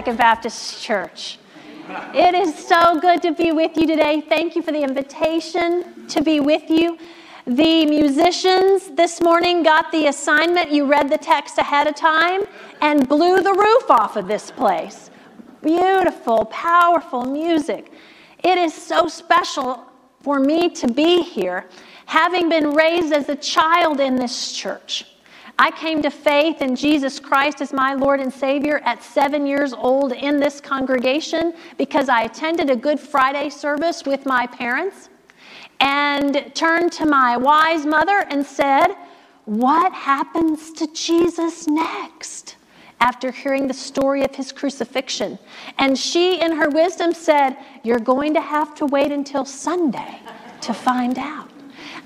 Second Baptist Church. It is so good to be with you today. Thank you for the invitation to be with you. The musicians this morning got the assignment. You read the text ahead of time and blew the roof off of this place. Beautiful, powerful music. It is so special for me to be here, having been raised as a child in this church. I came to faith in Jesus Christ as my Lord and Savior at seven years old in this congregation because I attended a Good Friday service with my parents and turned to my wise mother and said, What happens to Jesus next? After hearing the story of his crucifixion. And she, in her wisdom, said, You're going to have to wait until Sunday to find out.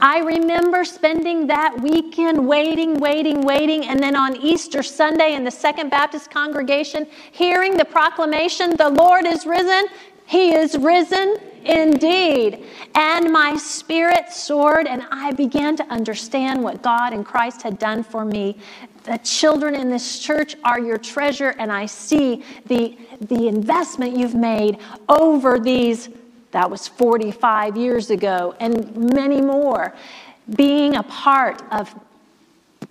I remember spending that weekend waiting, waiting, waiting, and then on Easter Sunday in the Second Baptist congregation, hearing the proclamation, The Lord is risen. He is risen indeed. And my spirit soared, and I began to understand what God and Christ had done for me. The children in this church are your treasure, and I see the, the investment you've made over these that was 45 years ago, and many more. Being a part of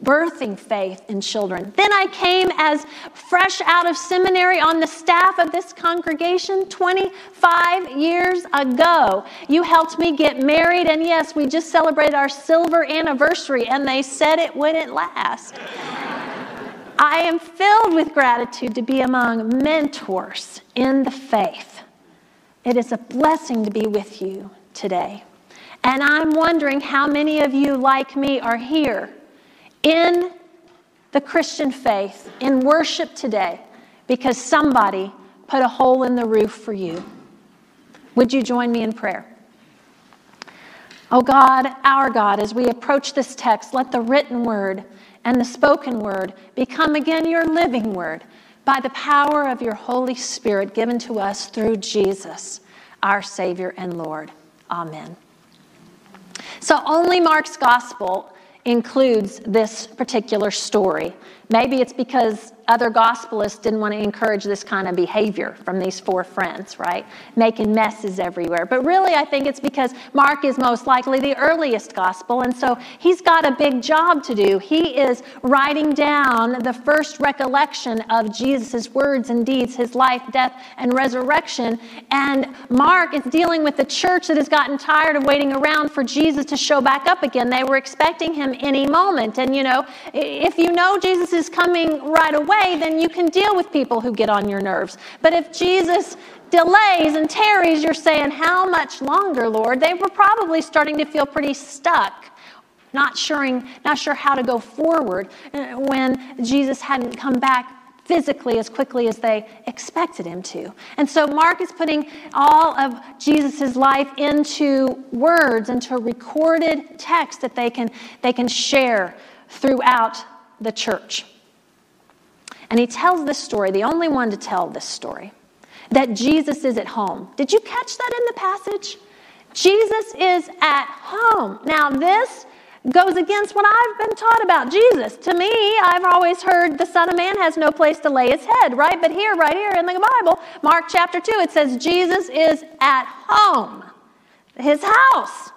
birthing faith in children. Then I came as fresh out of seminary on the staff of this congregation 25 years ago. You helped me get married, and yes, we just celebrated our silver anniversary, and they said it wouldn't last. I am filled with gratitude to be among mentors in the faith. It is a blessing to be with you today. And I'm wondering how many of you, like me, are here in the Christian faith, in worship today, because somebody put a hole in the roof for you. Would you join me in prayer? Oh God, our God, as we approach this text, let the written word and the spoken word become again your living word by the power of your Holy Spirit given to us through Jesus, our Savior and Lord. Amen. So, only Mark's gospel includes this particular story. Maybe it's because other gospelists didn't want to encourage this kind of behavior from these four friends, right? Making messes everywhere. But really, I think it's because Mark is most likely the earliest gospel, and so he's got a big job to do. He is writing down the first recollection of Jesus' words and deeds, his life, death, and resurrection. And Mark is dealing with the church that has gotten tired of waiting around for Jesus to show back up again. They were expecting him any moment. And you know, if you know Jesus is coming right away, then you can deal with people who get on your nerves. But if Jesus delays and tarries, you're saying, How much longer, Lord? They were probably starting to feel pretty stuck. Not sure, not sure how to go forward uh, when Jesus hadn't come back physically as quickly as they expected him to. And so Mark is putting all of Jesus' life into words, into recorded text that they can, they can share throughout the church. And he tells this story, the only one to tell this story, that Jesus is at home. Did you catch that in the passage? Jesus is at home. Now, this goes against what I've been taught about Jesus. To me, I've always heard the Son of Man has no place to lay his head, right? But here, right here in the Bible, Mark chapter 2, it says Jesus is at home, his house.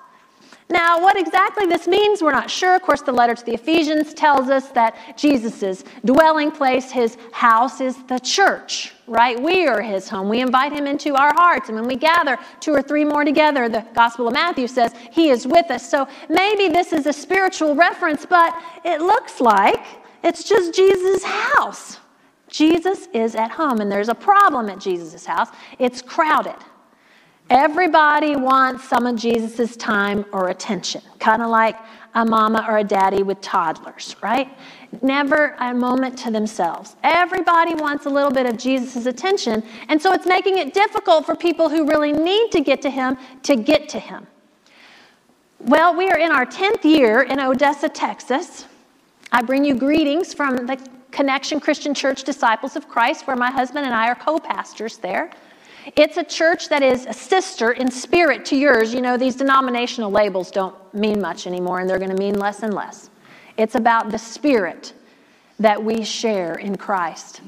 Now, what exactly this means, we're not sure. Of course, the letter to the Ephesians tells us that Jesus' dwelling place, his house, is the church, right? We are his home. We invite him into our hearts. And when we gather two or three more together, the Gospel of Matthew says he is with us. So maybe this is a spiritual reference, but it looks like it's just Jesus' house. Jesus is at home, and there's a problem at Jesus' house. It's crowded. Everybody wants some of Jesus' time or attention, kind of like a mama or a daddy with toddlers, right? Never a moment to themselves. Everybody wants a little bit of Jesus' attention, and so it's making it difficult for people who really need to get to Him to get to Him. Well, we are in our 10th year in Odessa, Texas. I bring you greetings from the Connection Christian Church Disciples of Christ, where my husband and I are co pastors there. It's a church that is a sister in spirit to yours. You know, these denominational labels don't mean much anymore, and they're going to mean less and less. It's about the spirit that we share in Christ.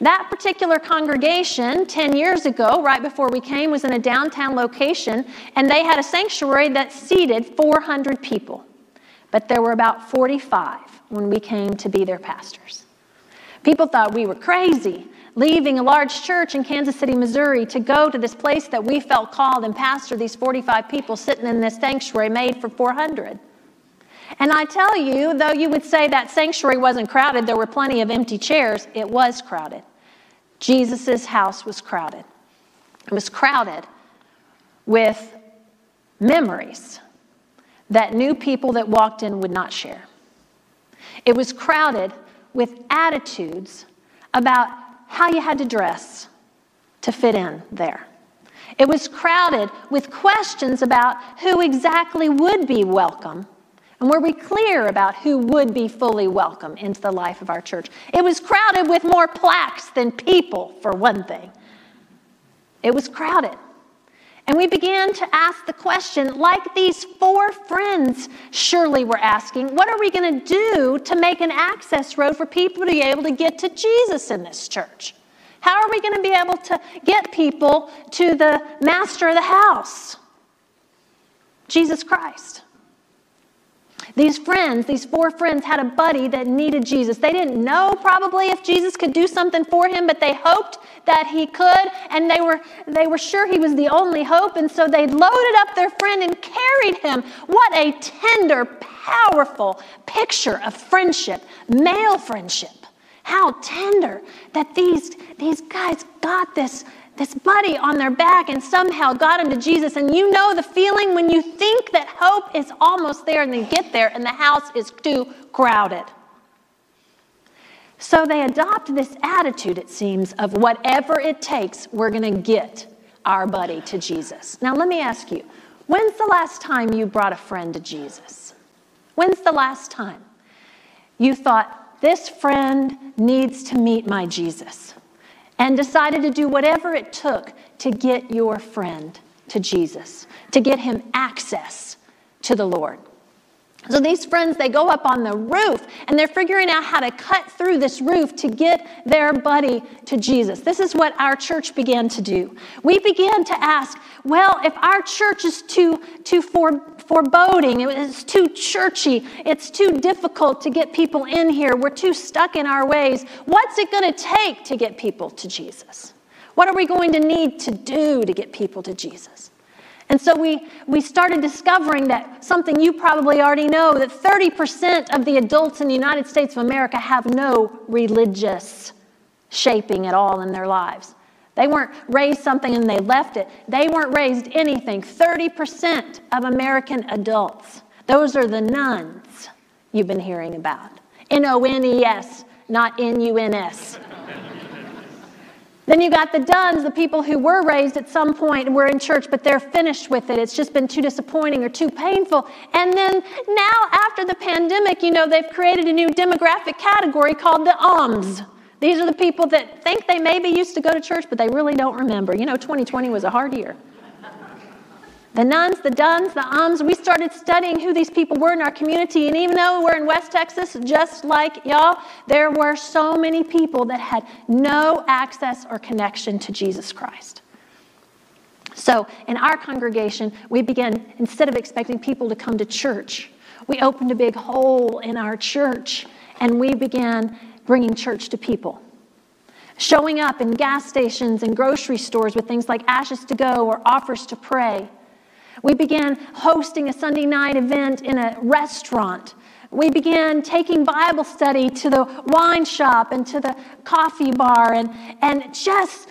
That particular congregation, 10 years ago, right before we came, was in a downtown location, and they had a sanctuary that seated 400 people. But there were about 45 when we came to be their pastors. People thought we were crazy, leaving a large church in Kansas City, Missouri, to go to this place that we felt called and pastor these 45 people sitting in this sanctuary made for 400. And I tell you, though you would say that sanctuary wasn't crowded, there were plenty of empty chairs, it was crowded. Jesus' house was crowded. It was crowded with memories that new people that walked in would not share. It was crowded with attitudes about how you had to dress to fit in there. It was crowded with questions about who exactly would be welcome and were we clear about who would be fully welcome into the life of our church? It was crowded with more plaques than people, for one thing. It was crowded. And we began to ask the question, like these four friends surely were asking, what are we going to do to make an access road for people to be able to get to Jesus in this church? How are we going to be able to get people to the master of the house, Jesus Christ? These friends, these four friends, had a buddy that needed Jesus. They didn't know probably if Jesus could do something for him, but they hoped that he could, and they were, they were sure he was the only hope, and so they loaded up their friend and carried him. What a tender, powerful picture of friendship, male friendship. How tender that these, these guys got this this buddy on their back and somehow got him to Jesus. And you know the feeling when you think that hope is almost there and they get there and the house is too crowded. So they adopt this attitude, it seems, of whatever it takes, we're going to get our buddy to Jesus. Now, let me ask you when's the last time you brought a friend to Jesus? When's the last time you thought, this friend needs to meet my Jesus? And decided to do whatever it took to get your friend to Jesus, to get him access to the Lord. So these friends, they go up on the roof and they're figuring out how to cut through this roof to get their buddy to Jesus. This is what our church began to do. We began to ask, well, if our church is too, too for, foreboding, it's too churchy, it's too difficult to get people in here, we're too stuck in our ways, what's it going to take to get people to Jesus? What are we going to need to do to get people to Jesus? And so we, we started discovering that something you probably already know that 30% of the adults in the United States of America have no religious shaping at all in their lives. They weren't raised something and they left it. They weren't raised anything. 30% of American adults, those are the nones you've been hearing about. N O N E S, not N U N S. Then you got the dones, the people who were raised at some point and were in church, but they're finished with it. It's just been too disappointing or too painful. And then now, after the pandemic, you know, they've created a new demographic category called the UMS. These are the people that think they maybe used to go to church, but they really don't remember. You know, 2020 was a hard year. The nones, the dones, the ums, we started studying who these people were in our community. And even though we're in West Texas, just like y'all, there were so many people that had no access or connection to Jesus Christ. So in our congregation, we began, instead of expecting people to come to church, we opened a big hole in our church and we began bringing church to people. Showing up in gas stations and grocery stores with things like ashes to go or offers to pray we began hosting a Sunday night event in a restaurant. We began taking Bible study to the wine shop and to the coffee bar and, and just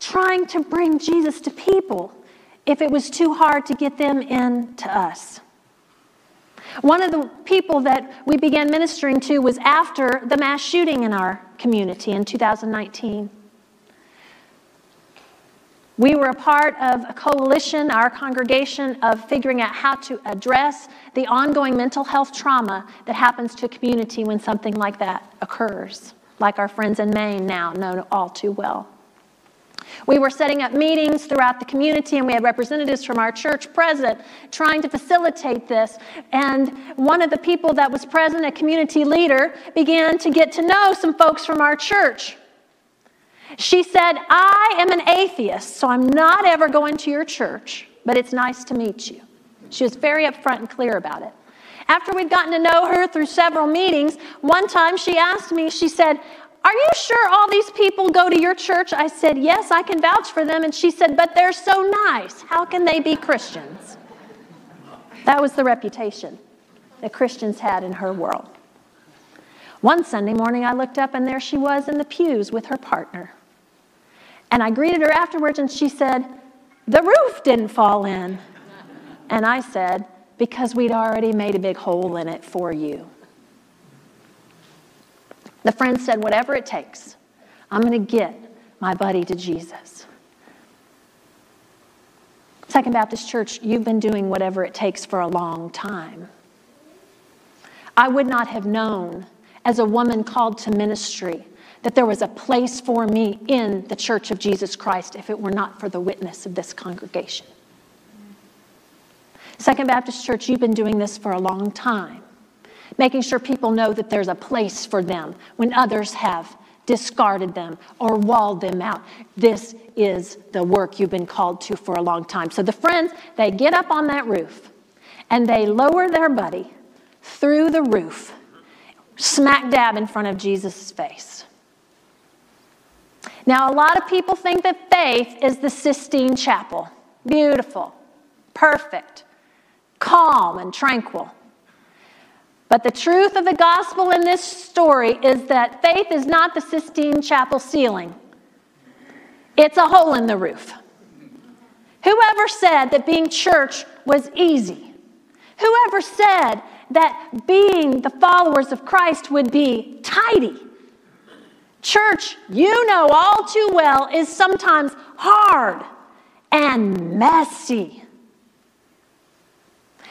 trying to bring Jesus to people if it was too hard to get them in to us. One of the people that we began ministering to was after the mass shooting in our community in 2019. We were a part of a coalition, our congregation, of figuring out how to address the ongoing mental health trauma that happens to a community when something like that occurs, like our friends in Maine now know all too well. We were setting up meetings throughout the community, and we had representatives from our church present trying to facilitate this. And one of the people that was present, a community leader, began to get to know some folks from our church. She said, I am an atheist, so I'm not ever going to your church, but it's nice to meet you. She was very upfront and clear about it. After we'd gotten to know her through several meetings, one time she asked me, she said, Are you sure all these people go to your church? I said, Yes, I can vouch for them. And she said, But they're so nice. How can they be Christians? That was the reputation that Christians had in her world. One Sunday morning, I looked up and there she was in the pews with her partner. And I greeted her afterwards and she said, The roof didn't fall in. And I said, Because we'd already made a big hole in it for you. The friend said, Whatever it takes, I'm going to get my buddy to Jesus. Second Baptist Church, you've been doing whatever it takes for a long time. I would not have known, as a woman called to ministry, that there was a place for me in the Church of Jesus Christ if it were not for the witness of this congregation. Second Baptist Church, you've been doing this for a long time, making sure people know that there's a place for them when others have discarded them or walled them out. This is the work you've been called to for a long time. So the friends, they get up on that roof and they lower their buddy through the roof, smack dab in front of Jesus' face. Now, a lot of people think that faith is the Sistine Chapel. Beautiful, perfect, calm, and tranquil. But the truth of the gospel in this story is that faith is not the Sistine Chapel ceiling, it's a hole in the roof. Whoever said that being church was easy? Whoever said that being the followers of Christ would be tidy? Church, you know all too well, is sometimes hard and messy.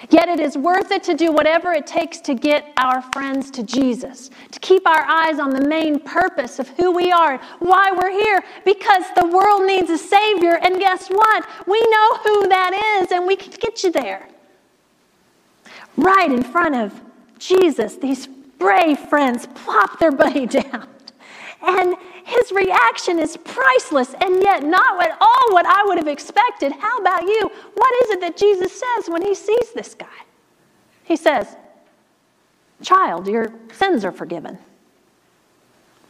Yet it is worth it to do whatever it takes to get our friends to Jesus, to keep our eyes on the main purpose of who we are, why we're here, because the world needs a Savior. And guess what? We know who that is, and we can get you there. Right in front of Jesus, these brave friends plop their buddy down. And his reaction is priceless and yet not at all what I would have expected. How about you? What is it that Jesus says when he sees this guy? He says, Child, your sins are forgiven.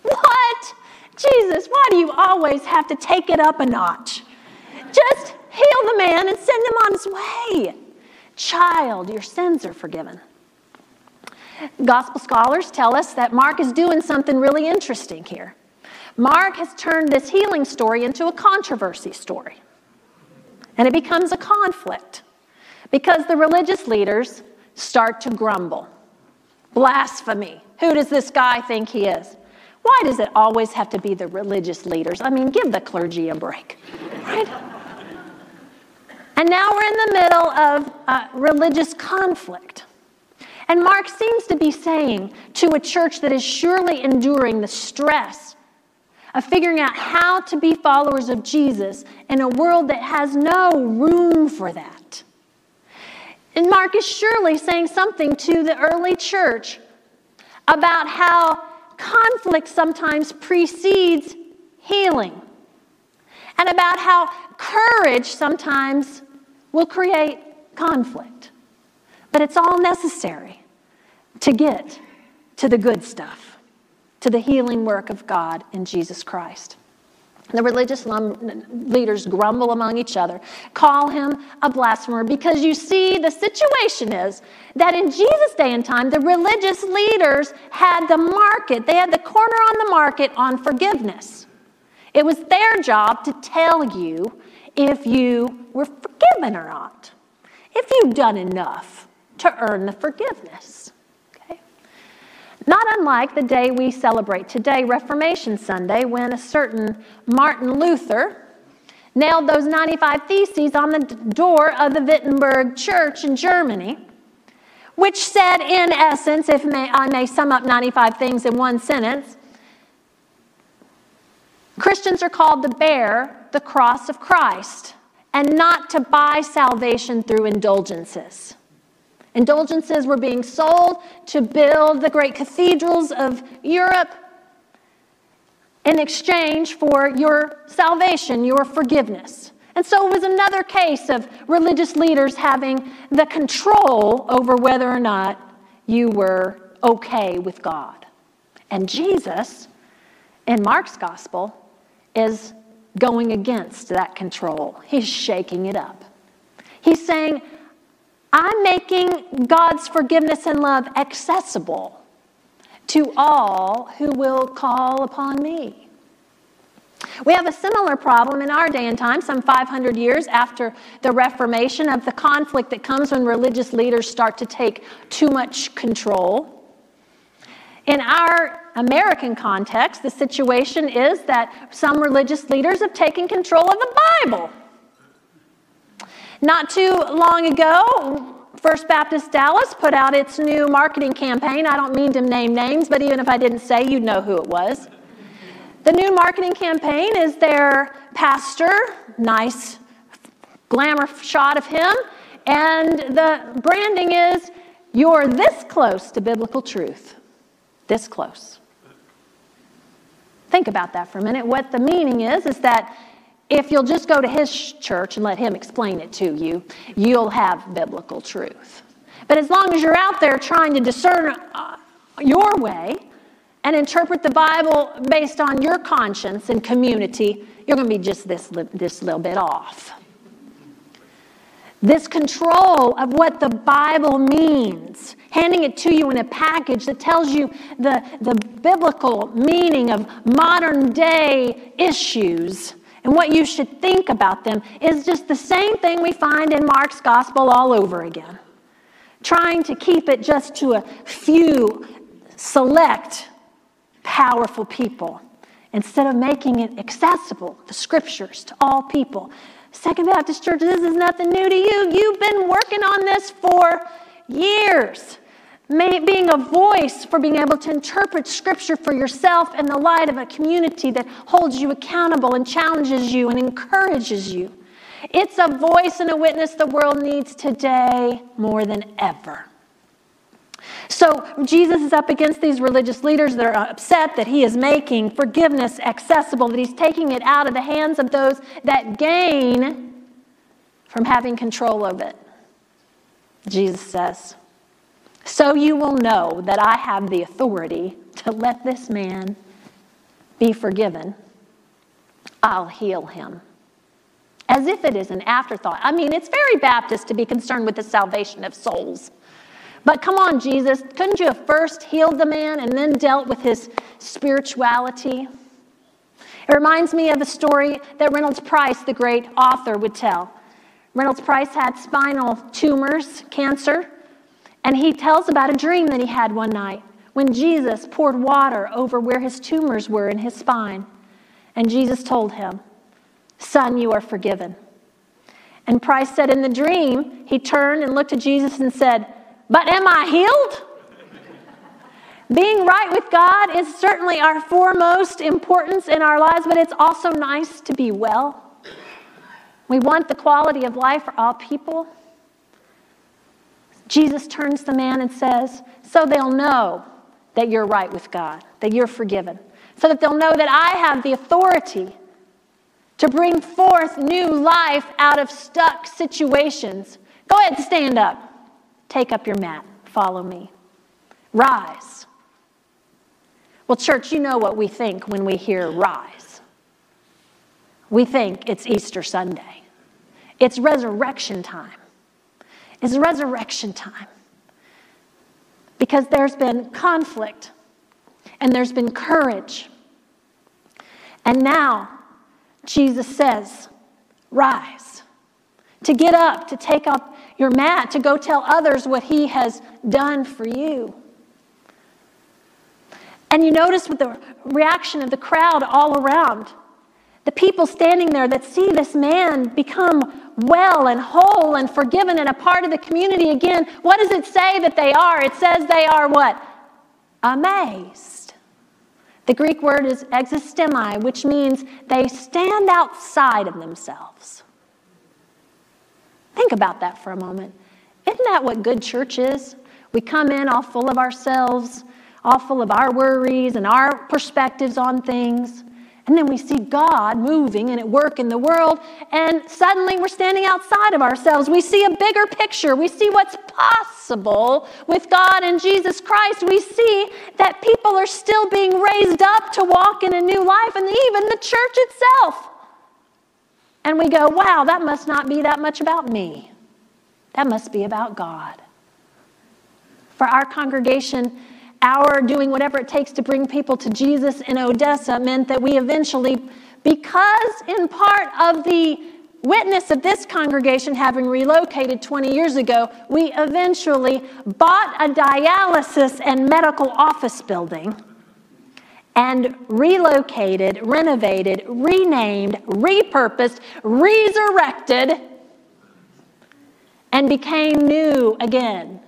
What? Jesus, why do you always have to take it up a notch? Just heal the man and send him on his way. Child, your sins are forgiven. Gospel scholars tell us that Mark is doing something really interesting here. Mark has turned this healing story into a controversy story. And it becomes a conflict because the religious leaders start to grumble. Blasphemy. Who does this guy think he is? Why does it always have to be the religious leaders? I mean, give the clergy a break, right? And now we're in the middle of a religious conflict. And Mark seems to be saying to a church that is surely enduring the stress of figuring out how to be followers of Jesus in a world that has no room for that. And Mark is surely saying something to the early church about how conflict sometimes precedes healing, and about how courage sometimes will create conflict. But it's all necessary to get to the good stuff, to the healing work of God in Jesus Christ. The religious leaders grumble among each other, call him a blasphemer, because you see, the situation is that in Jesus' day and time, the religious leaders had the market, they had the corner on the market on forgiveness. It was their job to tell you if you were forgiven or not, if you've done enough to earn the forgiveness. Not unlike the day we celebrate today, Reformation Sunday, when a certain Martin Luther nailed those 95 theses on the door of the Wittenberg church in Germany, which said, in essence, if may, I may sum up 95 things in one sentence, Christians are called to bear the cross of Christ and not to buy salvation through indulgences. Indulgences were being sold to build the great cathedrals of Europe. in exchange for your salvation, your forgiveness. And so it was another case of religious leaders having the control over whether or not you were okay with God. And Jesus, in Mark's gospel, is going against that control. He's shaking it up. He's saying, I'm making God's forgiveness and love accessible to all who will call upon me. We have a similar problem in our day and time, some 500 years after the Reformation, of the conflict that comes when religious leaders start to take too much control. In our American context, the situation is that some religious leaders have taken control of the Bible. Not too long ago, First Baptist Dallas put out its new marketing campaign. I don't mean to name names, but even if I didn't say, you'd know who it was. The new marketing campaign is their pastor, nice glamour shot of him, and the branding is you're this close to biblical truth. This close. Think about that for a minute. What the meaning is, is that if you'll just go to his church and let him explain it to you, you'll have biblical truth. But as long as you're out there trying to discern uh, your way and interpret the Bible based on your conscience and community, you're going to be just this, this little bit off. This control of what the Bible means, handing it to you in a package that tells you the, the biblical meaning of modern day issues and what you should think about them is just the same thing we find in Mark's gospel all over again. Trying to keep it just to a few select powerful people instead of making it accessible, the scriptures, to all people. Second Baptist Church, this is nothing new to you. You've been working on this for years being a voice for being able to interpret Scripture for yourself in the light of a community that holds you accountable and challenges you and encourages you. It's a voice and a witness the world needs today more than ever. So, Jesus is up against these religious leaders that are upset that he is making forgiveness accessible, that he's taking it out of the hands of those that gain from having control of it. Jesus says, so you will know that I have the authority to let this man be forgiven. I'll heal him. As if it is an afterthought. I mean, it's very Baptist to be concerned with the salvation of souls. But come on, Jesus, couldn't you have first healed the man and then dealt with his spirituality? It reminds me of a story that Reynolds Price, the great author, would tell. Reynolds Price had spinal tumors, cancer, and he tells about a dream that he had one night when Jesus poured water over where his tumors were in his spine. And Jesus told him, Son, you are forgiven. And Price said, In the dream, he turned and looked at Jesus and said, But am I healed? Being right with God is certainly our foremost importance in our lives, but it's also nice to be well. We want the quality of life for all people. Jesus turns to the man and says, So they'll know that you're right with God, that you're forgiven, so that they'll know that I have the authority to bring forth new life out of stuck situations. Go ahead and stand up. Take up your mat. Follow me. Rise. Well, church, you know what we think when we hear rise. We think it's Easter Sunday, it's resurrection time is resurrection time. Because there's been conflict and there's been courage. And now Jesus says, Rise. To get up, to take up your mat, to go tell others what he has done for you. And you notice with the reaction of the crowd all around, the people standing there that see this man become well and whole and forgiven and a part of the community again, what does it say that they are? It says they are what? Amazed. The Greek word is existemi, which means they stand outside of themselves. Think about that for a moment. Isn't that what good church is? We come in all full of ourselves, all full of our worries and our perspectives on things. And then we see God moving and at work in the world, and suddenly we're standing outside of ourselves. We see a bigger picture. We see what's possible with God and Jesus Christ. We see that people are still being raised up to walk in a new life, and even the church itself. And we go, wow, that must not be that much about me. That must be about God. For our congregation, our doing whatever it takes to bring people to Jesus in Odessa meant that we eventually, because in part of the witness of this congregation having relocated 20 years ago, we eventually bought a dialysis and medical office building and relocated, renovated, renamed, repurposed, resurrected, and became new again.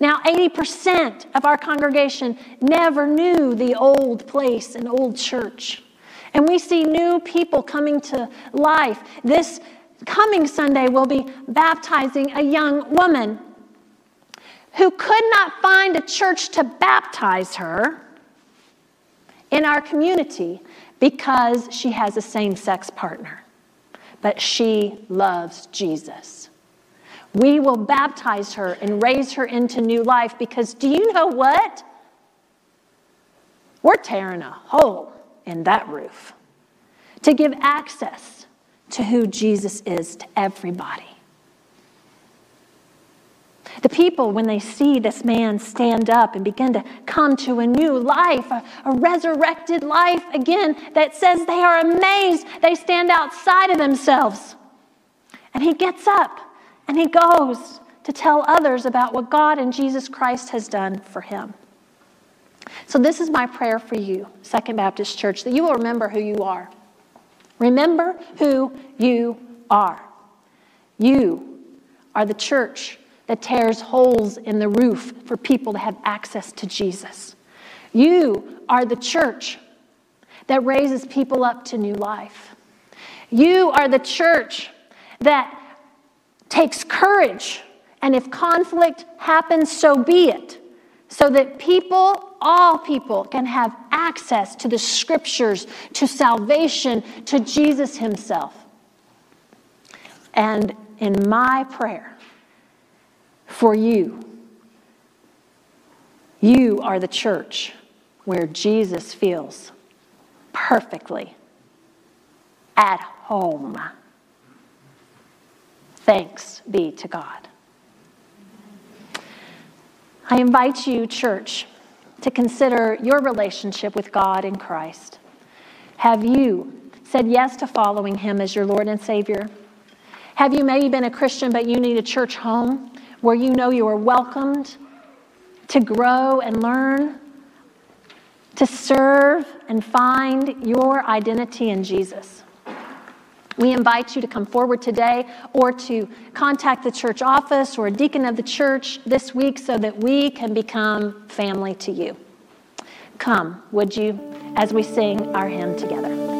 Now, 80% of our congregation never knew the old place and old church. And we see new people coming to life. This coming Sunday, we'll be baptizing a young woman who could not find a church to baptize her in our community because she has a same sex partner. But she loves Jesus. We will baptize her and raise her into new life because do you know what? We're tearing a hole in that roof to give access to who Jesus is to everybody. The people, when they see this man stand up and begin to come to a new life, a, a, resurrected life again, that says they are amazed, they stand outside of themselves. And he gets up and he goes to tell others about what God and Jesus Christ has done for him. So, this is my prayer for you, Second Baptist Church, that you will remember who you are. Remember who you are. You are the church that tears holes in the roof for people to have access to Jesus. You are the church that raises people up to new life. You are the church that takes courage. And if conflict happens, so be it. So that people, all people, can have access to the scriptures, to salvation, to Jesus Himself. And in my prayer for you, you are the church where Jesus feels perfectly at home. Thanks be to God. I invite you, church, to consider your relationship with God in Christ. Have you said yes to following Him as your Lord and Savior? Have you maybe been a Christian, but you need a church home where you know you are welcomed to grow and learn, to serve and find your identity in Jesus? We invite you to come forward today or to contact the church office or a deacon of the church this week so that we can become family to you. Come, would you, as we sing our hymn together.